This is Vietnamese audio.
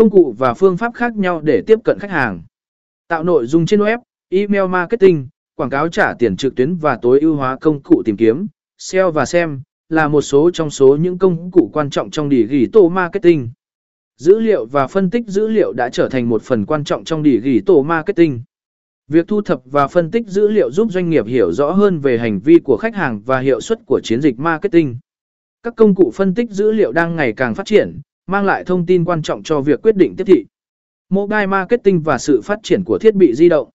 công cụ và phương pháp khác nhau để tiếp cận khách hàng. Tạo nội dung trên web, email marketing, quảng cáo trả tiền trực tuyến và tối ưu hóa công cụ tìm kiếm, SEO và SEM là một số trong số những công cụ quan trọng trong digital marketing. Dữ liệu và phân tích dữ liệu đã trở thành một phần quan trọng trong digital marketing. Việc thu thập và phân tích dữ liệu giúp doanh nghiệp hiểu rõ hơn về hành vi của khách hàng và hiệu suất của chiến dịch marketing. Các công cụ phân tích dữ liệu đang ngày càng phát triển, mang lại thông tin quan trọng cho việc quyết định tiếp thị. Mobile marketing và sự phát triển của thiết bị di động.